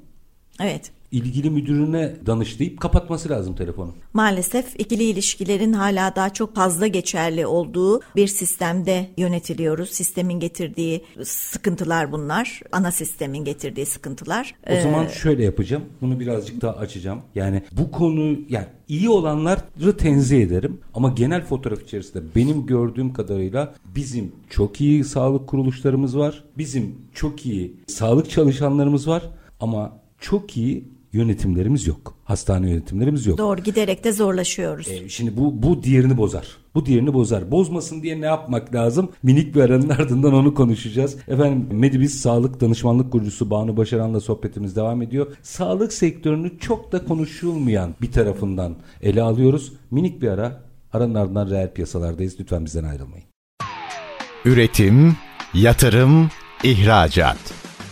[SPEAKER 2] Evet
[SPEAKER 1] ilgili müdürüne danış deyip kapatması lazım telefonu.
[SPEAKER 2] Maalesef ikili ilişkilerin hala daha çok fazla geçerli olduğu bir sistemde yönetiliyoruz. Sistemin getirdiği sıkıntılar bunlar. Ana sistemin getirdiği sıkıntılar.
[SPEAKER 1] O ee, zaman şöyle yapacağım. Bunu birazcık daha açacağım. Yani bu konu yani iyi olanları tenzih ederim ama genel fotoğraf içerisinde benim gördüğüm kadarıyla bizim çok iyi sağlık kuruluşlarımız var. Bizim çok iyi sağlık çalışanlarımız var ama çok iyi yönetimlerimiz yok. Hastane yönetimlerimiz yok.
[SPEAKER 2] Doğru giderek de zorlaşıyoruz.
[SPEAKER 1] Ee, şimdi bu bu diğerini bozar. Bu diğerini bozar. Bozmasın diye ne yapmak lazım? Minik bir aranın ardından onu konuşacağız. Efendim Medibis Sağlık Danışmanlık Kurucusu Banu Başaran'la sohbetimiz devam ediyor. Sağlık sektörünü çok da konuşulmayan bir tarafından ele alıyoruz. Minik bir ara. Aranın ardından reel piyasalardayız. Lütfen bizden ayrılmayın.
[SPEAKER 3] Üretim, yatırım, ihracat.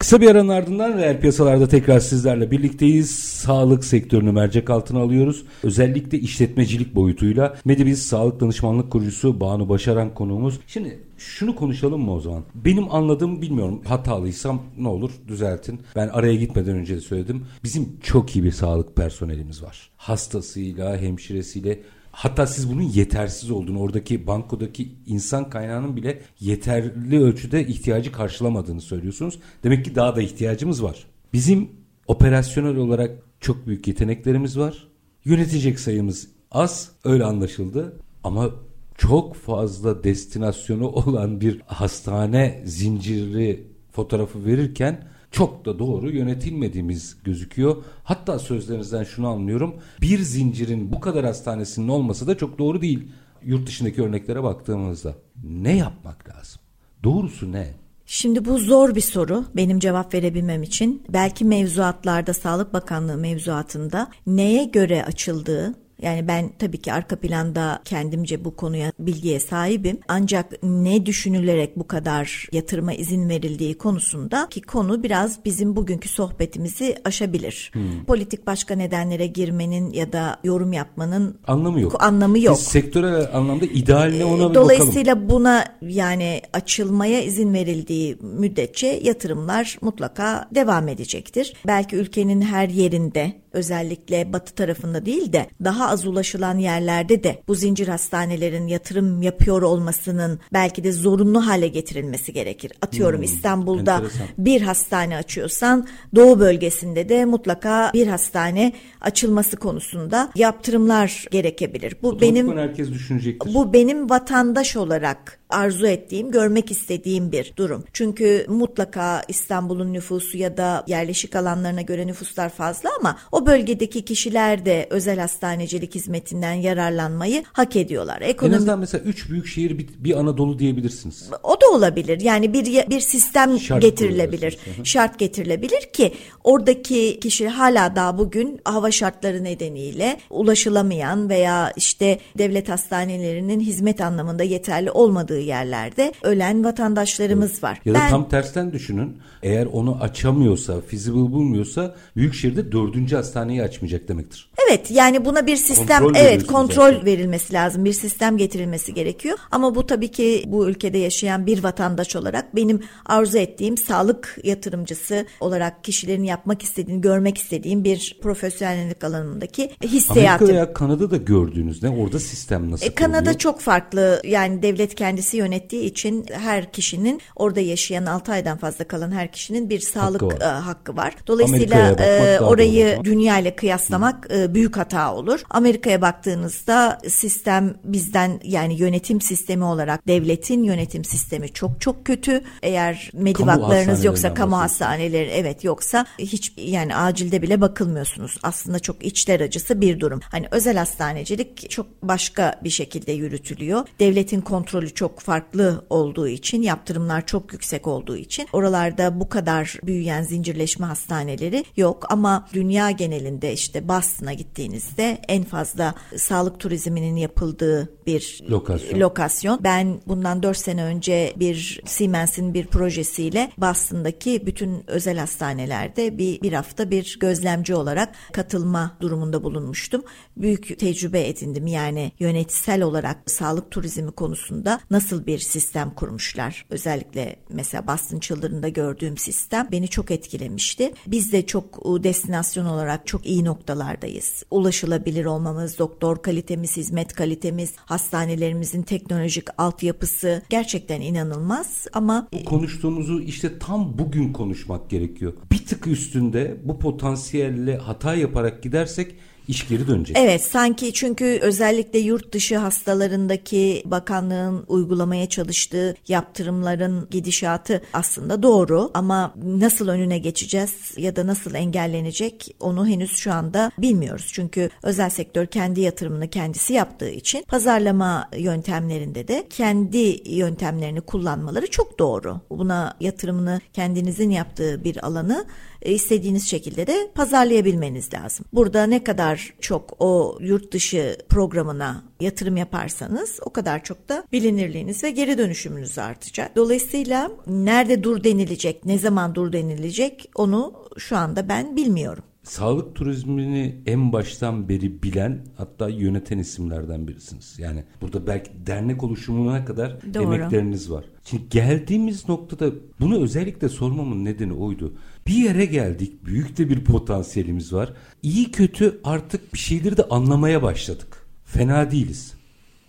[SPEAKER 1] Kısa bir aranın ardından reel piyasalarda tekrar sizlerle birlikteyiz. Sağlık sektörünü mercek altına alıyoruz. Özellikle işletmecilik boyutuyla Medibiz Sağlık Danışmanlık Kurucusu Banu Başaran konuğumuz. Şimdi şunu konuşalım mı o zaman? Benim anladığım bilmiyorum. Hatalıysam ne olur düzeltin. Ben araya gitmeden önce de söyledim. Bizim çok iyi bir sağlık personelimiz var. Hastasıyla, hemşiresiyle Hatta siz bunun yetersiz olduğunu, oradaki bankodaki insan kaynağının bile yeterli ölçüde ihtiyacı karşılamadığını söylüyorsunuz. Demek ki daha da ihtiyacımız var. Bizim operasyonel olarak çok büyük yeteneklerimiz var. Yönetecek sayımız az, öyle anlaşıldı. Ama çok fazla destinasyonu olan bir hastane zinciri fotoğrafı verirken çok da doğru yönetilmediğimiz gözüküyor. Hatta sözlerinizden şunu anlıyorum. Bir zincirin bu kadar hastanesinin olması da çok doğru değil. Yurt dışındaki örneklere baktığımızda ne yapmak lazım? Doğrusu ne?
[SPEAKER 2] Şimdi bu zor bir soru benim cevap verebilmem için. Belki mevzuatlarda Sağlık Bakanlığı mevzuatında neye göre açıldığı yani ben tabii ki arka planda kendimce bu konuya bilgiye sahibim. Ancak ne düşünülerek bu kadar yatırıma izin verildiği konusunda ki konu biraz bizim bugünkü sohbetimizi aşabilir. Hmm. Politik başka nedenlere girmenin ya da yorum yapmanın
[SPEAKER 1] anlamı yok.
[SPEAKER 2] Anlamı yok.
[SPEAKER 1] Biz sektörel anlamda ideal ne ona
[SPEAKER 2] bir Dolayısıyla bakalım. buna yani açılmaya izin verildiği müddetçe yatırımlar mutlaka devam edecektir. Belki ülkenin her yerinde özellikle batı tarafında değil de daha az ulaşılan yerlerde de bu zincir hastanelerin yatırım yapıyor olmasının belki de zorunlu hale getirilmesi gerekir. Atıyorum hmm, İstanbul'da enteresan. bir hastane açıyorsan doğu bölgesinde de mutlaka bir hastane açılması konusunda yaptırımlar gerekebilir.
[SPEAKER 1] Bu, bu benim herkes düşünecektir.
[SPEAKER 2] Bu benim vatandaş olarak arzu ettiğim, görmek istediğim bir durum. Çünkü mutlaka İstanbul'un nüfusu ya da yerleşik alanlarına göre nüfuslar fazla ama o bölgedeki kişiler de özel hastanecilik hizmetinden yararlanmayı hak ediyorlar.
[SPEAKER 1] Ekonomi... En azından mesela üç büyük şehir bir, bir Anadolu diyebilirsiniz.
[SPEAKER 2] O da olabilir. Yani bir bir sistem Şart getirilebilir. Şart getirilebilir ki oradaki kişi hala daha bugün hava şartları nedeniyle ulaşılamayan veya işte devlet hastanelerinin hizmet anlamında yeterli olmadığı yerlerde ölen vatandaşlarımız var.
[SPEAKER 1] Ya da ben, tam tersten düşünün. Eğer onu açamıyorsa, feasible bulmuyorsa Büyükşehir'de dördüncü hastaneyi açmayacak demektir.
[SPEAKER 2] Evet yani buna bir sistem kontrol evet kontrol zaten. verilmesi lazım. Bir sistem getirilmesi gerekiyor. Ama bu tabii ki bu ülkede yaşayan bir vatandaş olarak benim arzu ettiğim sağlık yatırımcısı olarak kişilerin yapmak istediğini görmek istediğim bir profesyonellik alanındaki hissiyatım.
[SPEAKER 1] Amerika veya Kanada'da gördüğünüzde orada sistem nasıl e,
[SPEAKER 2] Kanada kuruluyor? çok farklı. Yani devlet kendisi yönettiği için her kişinin orada yaşayan 6 aydan fazla kalan her kişinin bir sağlık hakkı var. E, hakkı var. Dolayısıyla e, orayı dünya ile kıyaslamak e, büyük hata olur. Amerika'ya baktığınızda sistem bizden yani yönetim sistemi olarak devletin yönetim sistemi çok çok kötü. Eğer medivaklarınız yoksa kamu hastaneleri evet yoksa hiç yani acilde bile bakılmıyorsunuz. Aslında çok içler acısı bir durum. Hani özel hastanecilik çok başka bir şekilde yürütülüyor. Devletin kontrolü çok farklı olduğu için yaptırımlar çok yüksek olduğu için oralarda bu kadar büyüyen zincirleşme hastaneleri yok ama dünya genelinde işte Boston'a gittiğinizde en fazla sağlık turizminin yapıldığı bir lokasyon. lokasyon. Ben bundan 4 sene önce bir Siemens'in bir projesiyle Boston'daki bütün özel hastanelerde bir, bir hafta bir gözlemci olarak katılma durumunda bulunmuştum. Büyük tecrübe edindim yani yönetsel olarak sağlık turizmi konusunda nasıl bir sistem kurmuşlar. Özellikle mesela Boston Children'da gördüğüm sistem beni çok etkilemişti. Biz de çok destinasyon olarak çok iyi noktalardayız. Ulaşılabilir olmamız, doktor kalitemiz, hizmet kalitemiz, hastanelerimizin teknolojik altyapısı gerçekten inanılmaz ama
[SPEAKER 1] bu konuştuğumuzu işte tam bugün konuşmak gerekiyor. Bir tık üstünde bu potansiyelle hata yaparak gidersek iş geri dönecek.
[SPEAKER 2] Evet sanki çünkü özellikle yurt dışı hastalarındaki bakanlığın uygulamaya çalıştığı yaptırımların gidişatı aslında doğru ama nasıl önüne geçeceğiz ya da nasıl engellenecek onu henüz şu anda bilmiyoruz. Çünkü özel sektör kendi yatırımını kendisi yaptığı için pazarlama yöntemlerinde de kendi yöntemlerini kullanmaları çok doğru. Buna yatırımını kendinizin yaptığı bir alanı istediğiniz şekilde de pazarlayabilmeniz lazım. Burada ne kadar çok o yurt dışı programına yatırım yaparsanız o kadar çok da bilinirliğiniz ve geri dönüşümünüz artacak. Dolayısıyla nerede dur denilecek, ne zaman dur denilecek onu şu anda ben bilmiyorum.
[SPEAKER 1] Sağlık turizmini en baştan beri bilen hatta yöneten isimlerden birisiniz. Yani burada belki dernek oluşumuna kadar Doğru. emekleriniz var. Şimdi geldiğimiz noktada bunu özellikle sormamın nedeni oydu. Bir yere geldik. Büyük de bir potansiyelimiz var. İyi kötü artık bir şeyleri de anlamaya başladık. Fena değiliz.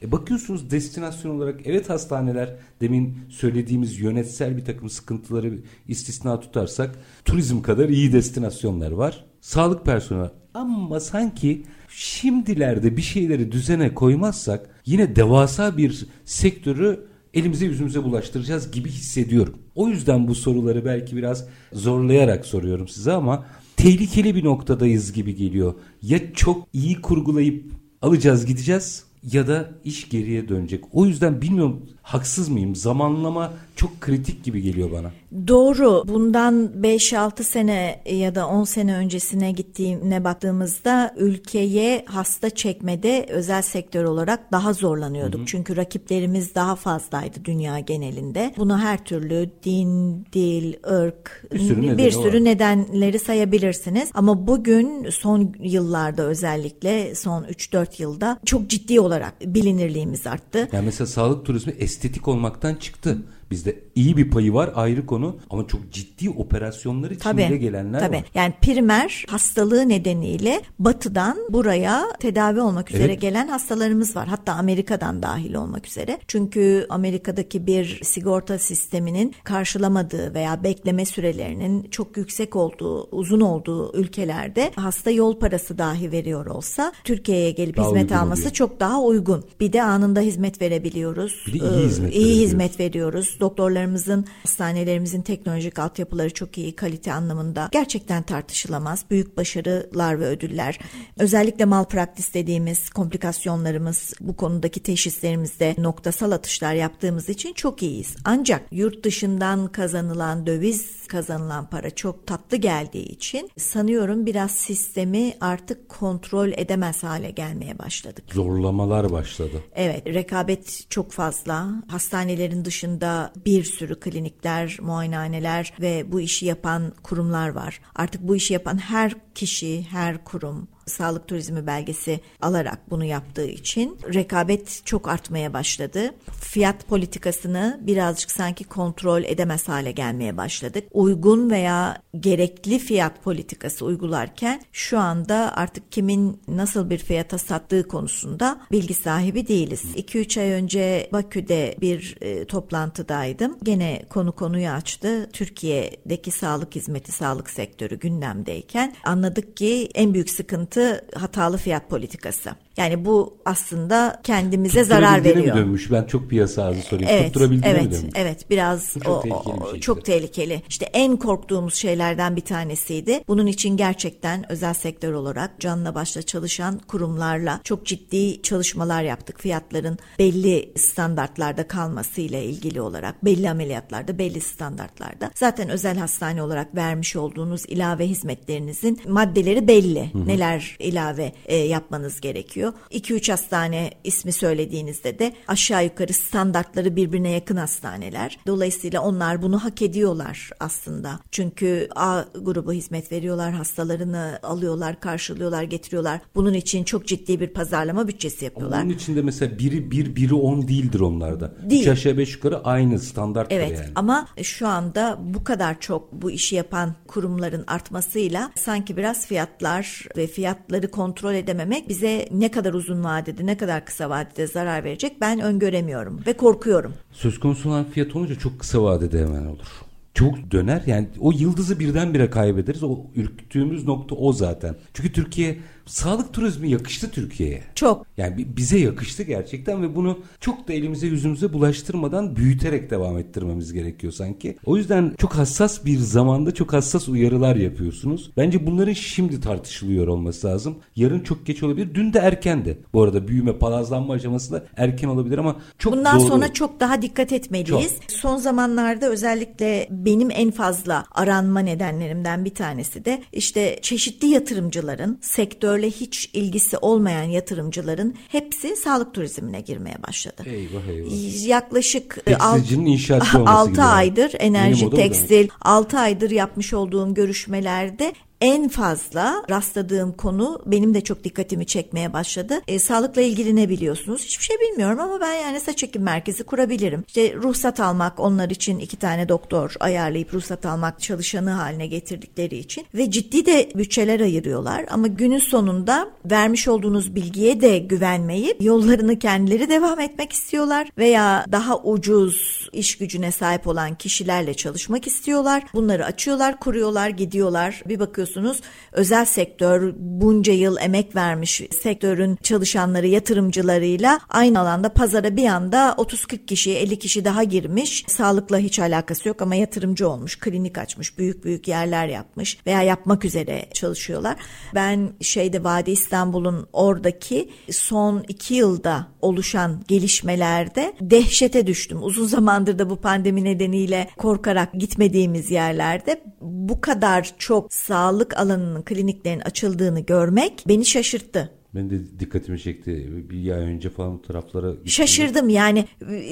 [SPEAKER 1] E bakıyorsunuz destinasyon olarak evet hastaneler demin söylediğimiz yönetsel bir takım sıkıntıları istisna tutarsak turizm kadar iyi destinasyonlar var. Sağlık personeli ama sanki şimdilerde bir şeyleri düzene koymazsak yine devasa bir sektörü elimize yüzümüze bulaştıracağız gibi hissediyorum. O yüzden bu soruları belki biraz zorlayarak soruyorum size ama tehlikeli bir noktadayız gibi geliyor. Ya çok iyi kurgulayıp alacağız gideceğiz ya da iş geriye dönecek. O yüzden bilmiyorum haksız mıyım? Zamanlama çok kritik gibi geliyor bana.
[SPEAKER 2] Doğru. Bundan 5-6 sene ya da 10 sene öncesine gittiğine baktığımızda ülkeye hasta çekmede özel sektör olarak daha zorlanıyorduk. Hı hı. Çünkü rakiplerimiz daha fazlaydı dünya genelinde. Bunu her türlü din, dil, ırk bir sürü, bir sürü var. nedenleri sayabilirsiniz. Ama bugün son yıllarda özellikle son 3-4 yılda çok ciddi olarak bilinirliğimiz arttı.
[SPEAKER 1] Yani mesela sağlık turizmi estetik olmaktan çıktı Bizde iyi bir payı var ayrı konu ama çok ciddi operasyonlar içinde
[SPEAKER 2] tabii,
[SPEAKER 1] gelenler
[SPEAKER 2] tabii.
[SPEAKER 1] var.
[SPEAKER 2] Yani primer hastalığı nedeniyle batıdan buraya tedavi olmak üzere
[SPEAKER 1] Evet.
[SPEAKER 2] gelen hastalarımız var. Hatta Amerika'dan dahil olmak üzere. Çünkü Amerika'daki bir sigorta sisteminin karşılamadığı veya bekleme sürelerinin çok yüksek olduğu, uzun olduğu ülkelerde hasta yol parası dahi veriyor olsa Türkiye'ye gelip
[SPEAKER 1] Daha
[SPEAKER 2] hizmet alması
[SPEAKER 1] oluyor.
[SPEAKER 2] çok daha uygun. Bir de anında hizmet verebiliyoruz.
[SPEAKER 1] Bir de iyi
[SPEAKER 2] Ee,
[SPEAKER 1] hizmet
[SPEAKER 2] iyi
[SPEAKER 1] verebiliyoruz.
[SPEAKER 2] hizmet veriyoruz. Doktorlarımızın, hastanelerimizin teknolojik altyapıları çok iyi, kalite anlamında gerçekten tartışılamaz. Büyük başarılar ve ödüller. Özellikle malpraktis dediğimiz komplikasyonlarımız, bu konudaki teşhislerimizde noktasal atışlar yaptığımız için çok iyiyiz. Ancak yurt dışından kazanılan döviz kazanılan para çok tatlı geldiği için sanıyorum biraz sistemi artık kontrol edemez hale gelmeye başladık.
[SPEAKER 1] Zorlamalar başladı.
[SPEAKER 2] Evet, rekabet çok fazla. Hastanelerin dışında bir sürü klinikler, muayenehaneler ve bu işi yapan kurumlar var. Artık bu işi yapan her kişi, her kurum sağlık turizmi belgesi alarak bunu yaptığı için rekabet çok artmaya başladı. Fiyat politikasını birazcık sanki kontrol edemez hale gelmeye başladık. Uygun veya gerekli fiyat politikası uygularken şu anda artık kimin nasıl bir fiyata sattığı konusunda bilgi sahibi değiliz. 2-3 ay önce Bakü'de bir e, toplantıdaydım. Gene konu konuyu açtı. Türkiye'deki sağlık hizmeti, sağlık sektörü gündemdeyken anladık ki en büyük sıkıntı hatalı fiyat politikası. Yani bu aslında kendimize zarar veriyor.
[SPEAKER 1] mi dönmüş? Ben çok piyasa ağzı sorayım.
[SPEAKER 2] Evet,
[SPEAKER 1] Tutturabildiğine mi
[SPEAKER 2] evet,
[SPEAKER 1] dönmüş?
[SPEAKER 2] evet. Biraz
[SPEAKER 1] Bu çok
[SPEAKER 2] o,
[SPEAKER 1] tehlikeli bir şey
[SPEAKER 2] çok
[SPEAKER 1] işte.
[SPEAKER 2] tehlikeli. İşte en korktuğumuz şeylerden bir tanesiydi. Bunun için gerçekten özel sektör olarak canla başla çalışan kurumlarla çok ciddi çalışmalar yaptık. Fiyatların belli standartlarda kalmasıyla ilgili olarak belli ameliyatlarda belli standartlarda. Zaten özel hastane olarak vermiş olduğunuz ilave hizmetlerinizin maddeleri belli. Neler ilave e, yapmanız gerekiyor. 2-3 hastane ismi söylediğinizde de aşağı yukarı standartları birbirine yakın hastaneler. Dolayısıyla onlar bunu hak ediyorlar aslında. Çünkü A grubu hizmet veriyorlar, hastalarını alıyorlar, karşılıyorlar, getiriyorlar. Bunun için çok ciddi bir pazarlama bütçesi yapıyorlar.
[SPEAKER 1] Onun içinde mesela biri bir, biri on değildir onlarda.
[SPEAKER 2] Değil.
[SPEAKER 1] Üç aşağı beş yukarı aynı standarttır
[SPEAKER 2] Evet
[SPEAKER 1] yani.
[SPEAKER 2] ama şu anda bu kadar çok bu işi yapan kurumların artmasıyla sanki biraz fiyatlar ve fiyatları kontrol edememek bize ne kadar uzun vadede ne kadar kısa vadede zarar verecek ben öngöremiyorum ve korkuyorum.
[SPEAKER 1] Söz konusu olan fiyat olunca çok kısa vadede hemen olur. Çok döner yani o yıldızı birdenbire kaybederiz. O ürktüğümüz nokta o zaten. Çünkü Türkiye sağlık turizmi yakıştı Türkiye'ye.
[SPEAKER 2] Çok
[SPEAKER 1] Yani bi- bize yakıştı gerçekten ve bunu çok da elimize yüzümüze bulaştırmadan büyüterek devam ettirmemiz gerekiyor sanki. O yüzden çok hassas bir zamanda çok hassas uyarılar yapıyorsunuz. Bence bunların şimdi tartışılıyor olması lazım. Yarın çok geç olabilir. Dün de erkendi. Bu arada büyüme palazlanma aşaması da erken olabilir ama çok
[SPEAKER 2] Bundan
[SPEAKER 1] doğru.
[SPEAKER 2] sonra çok daha dikkat etmeliyiz. Son zamanlarda özellikle benim en fazla aranma nedenlerimden bir tanesi de işte çeşitli yatırımcıların, sektörle hiç ilgisi olmayan yatırımcıların hepsi sağlık turizmine girmeye başladı.
[SPEAKER 1] Eyvah eyvah.
[SPEAKER 2] Yaklaşık e, alt-
[SPEAKER 1] Tekstilcinin inşaatçı olması
[SPEAKER 2] 6
[SPEAKER 1] gibi yani.
[SPEAKER 2] aydır enerji tekstil 6 aydır yapmış olduğum görüşmelerde en fazla rastladığım konu benim de çok dikkatimi çekmeye başladı. E, sağlıkla ilgili ne biliyorsunuz? Hiçbir şey bilmiyorum ama ben yani saç ekim merkezi kurabilirim. İşte ruhsat almak onlar için iki tane doktor ayarlayıp ruhsat almak çalışanı haline getirdikleri için ve ciddi de bütçeler ayırıyorlar ama günün sonunda vermiş olduğunuz bilgiye de güvenmeyip yollarını kendileri devam etmek istiyorlar veya daha ucuz iş gücüne sahip olan kişilerle çalışmak istiyorlar. Bunları açıyorlar, kuruyorlar, gidiyorlar. Bir bakıyorsunuz özel sektör bunca yıl emek vermiş sektörün çalışanları, yatırımcılarıyla aynı alanda pazara bir anda 30-40 kişi, 50 kişi daha girmiş. Sağlıkla hiç alakası yok ama yatırımcı olmuş, klinik açmış, büyük büyük yerler yapmış veya yapmak üzere çalışıyorlar. Ben şeyde Vadi İstanbul'un oradaki son iki yılda oluşan gelişmelerde dehşete düştüm. Uzun zamandır da bu pandemi nedeniyle korkarak gitmediğimiz yerlerde bu kadar çok sağlık alanının kliniklerin açıldığını görmek beni şaşırttı.
[SPEAKER 1] Ben de dikkatimi çekti. Bir ay önce falan bu taraflara...
[SPEAKER 2] Şaşırdım yani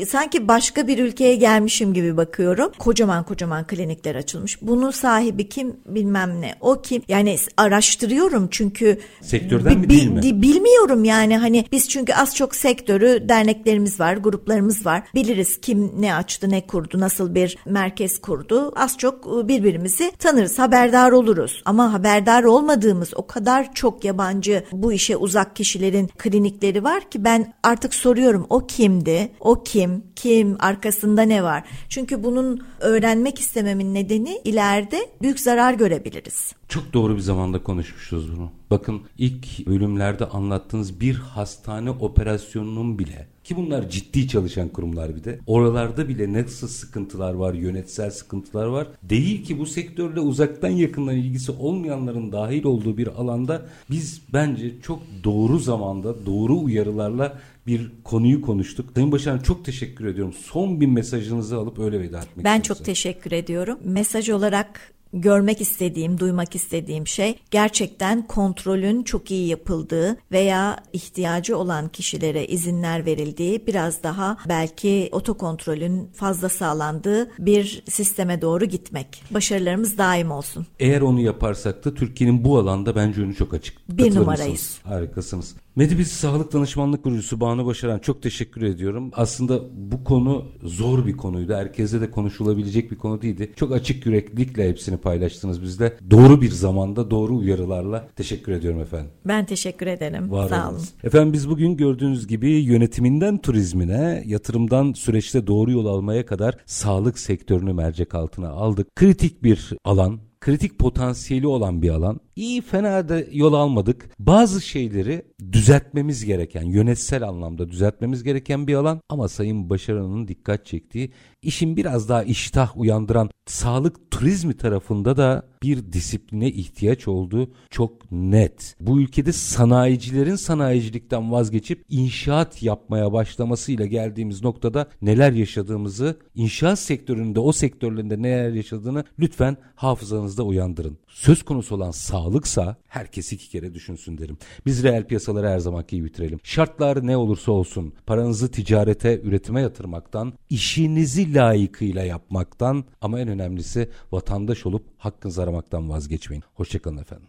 [SPEAKER 2] sanki başka bir ülkeye gelmişim gibi bakıyorum. Kocaman kocaman klinikler açılmış. Bunun sahibi kim bilmem ne. O kim? Yani araştırıyorum çünkü...
[SPEAKER 1] Sektörden mi değil mi?
[SPEAKER 2] Bilmiyorum yani hani biz çünkü az çok sektörü derneklerimiz var, gruplarımız var. Biliriz kim ne açtı, ne kurdu, nasıl bir merkez kurdu. Az çok birbirimizi tanırız, haberdar oluruz. Ama haberdar olmadığımız o kadar çok yabancı bu işe uzak kişilerin klinikleri var ki ben artık soruyorum o kimdi? O kim? Kim? Arkasında ne var? Çünkü bunun öğrenmek istememin nedeni ileride büyük zarar görebiliriz.
[SPEAKER 1] Çok doğru bir zamanda konuşmuşuz bunu. Bakın ilk bölümlerde anlattığınız bir hastane operasyonunun bile ki bunlar ciddi çalışan kurumlar bir de. Oralarda bile nasıl sıkıntılar var, yönetsel sıkıntılar var. Değil ki bu sektörle uzaktan yakından ilgisi olmayanların dahil olduğu bir alanda biz bence çok doğru zamanda, doğru uyarılarla bir konuyu konuştuk. Sayın Başkan çok teşekkür ediyorum. Son bir mesajınızı alıp öyle veda etmek
[SPEAKER 2] Ben çok teşekkür ediyorum. Mesaj olarak görmek istediğim, duymak istediğim şey gerçekten kontrolün çok iyi yapıldığı veya ihtiyacı olan kişilere izinler verildiği biraz daha belki otokontrolün fazla sağlandığı bir sisteme doğru gitmek. Başarılarımız daim olsun.
[SPEAKER 1] Eğer onu yaparsak da Türkiye'nin bu alanda bence önü çok açık.
[SPEAKER 2] Bir numarayız.
[SPEAKER 1] Harikasınız. Medibis Sağlık Danışmanlık Kurucusu Banu Başaran çok teşekkür ediyorum. Aslında bu konu zor bir konuydu. Herkese de konuşulabilecek bir konu değildi. Çok açık yüreklilikle hepsini paylaştınız bizde. Doğru bir zamanda doğru uyarılarla teşekkür ediyorum efendim.
[SPEAKER 2] Ben teşekkür ederim.
[SPEAKER 1] Var
[SPEAKER 2] Sağ olun.
[SPEAKER 1] Efendim biz bugün gördüğünüz gibi yönetiminden turizmine, yatırımdan süreçte doğru yol almaya kadar sağlık sektörünü mercek altına aldık. Kritik bir alan, kritik potansiyeli olan bir alan. İyi fena da yol almadık. Bazı şeyleri düzeltmemiz gereken, yönetsel anlamda düzeltmemiz gereken bir alan ama Sayın Başaran'ın dikkat çektiği işin biraz daha iştah uyandıran sağlık turizmi tarafında da bir disipline ihtiyaç olduğu çok net. Bu ülkede sanayicilerin sanayicilikten vazgeçip inşaat yapmaya başlamasıyla geldiğimiz noktada neler yaşadığımızı, inşaat sektöründe o sektörlerinde neler yaşadığını lütfen hafızanızda uyandırın. Söz konusu olan sağlıksa herkes iki kere düşünsün derim. Biz reel piyasaları her zamanki gibi bitirelim. Şartlar ne olursa olsun paranızı ticarete, üretime yatırmaktan, işinizi layıkıyla yapmaktan ama en önemlisi vatandaş olup hakkınızı aramaktan vazgeçmeyin. Hoşçakalın efendim.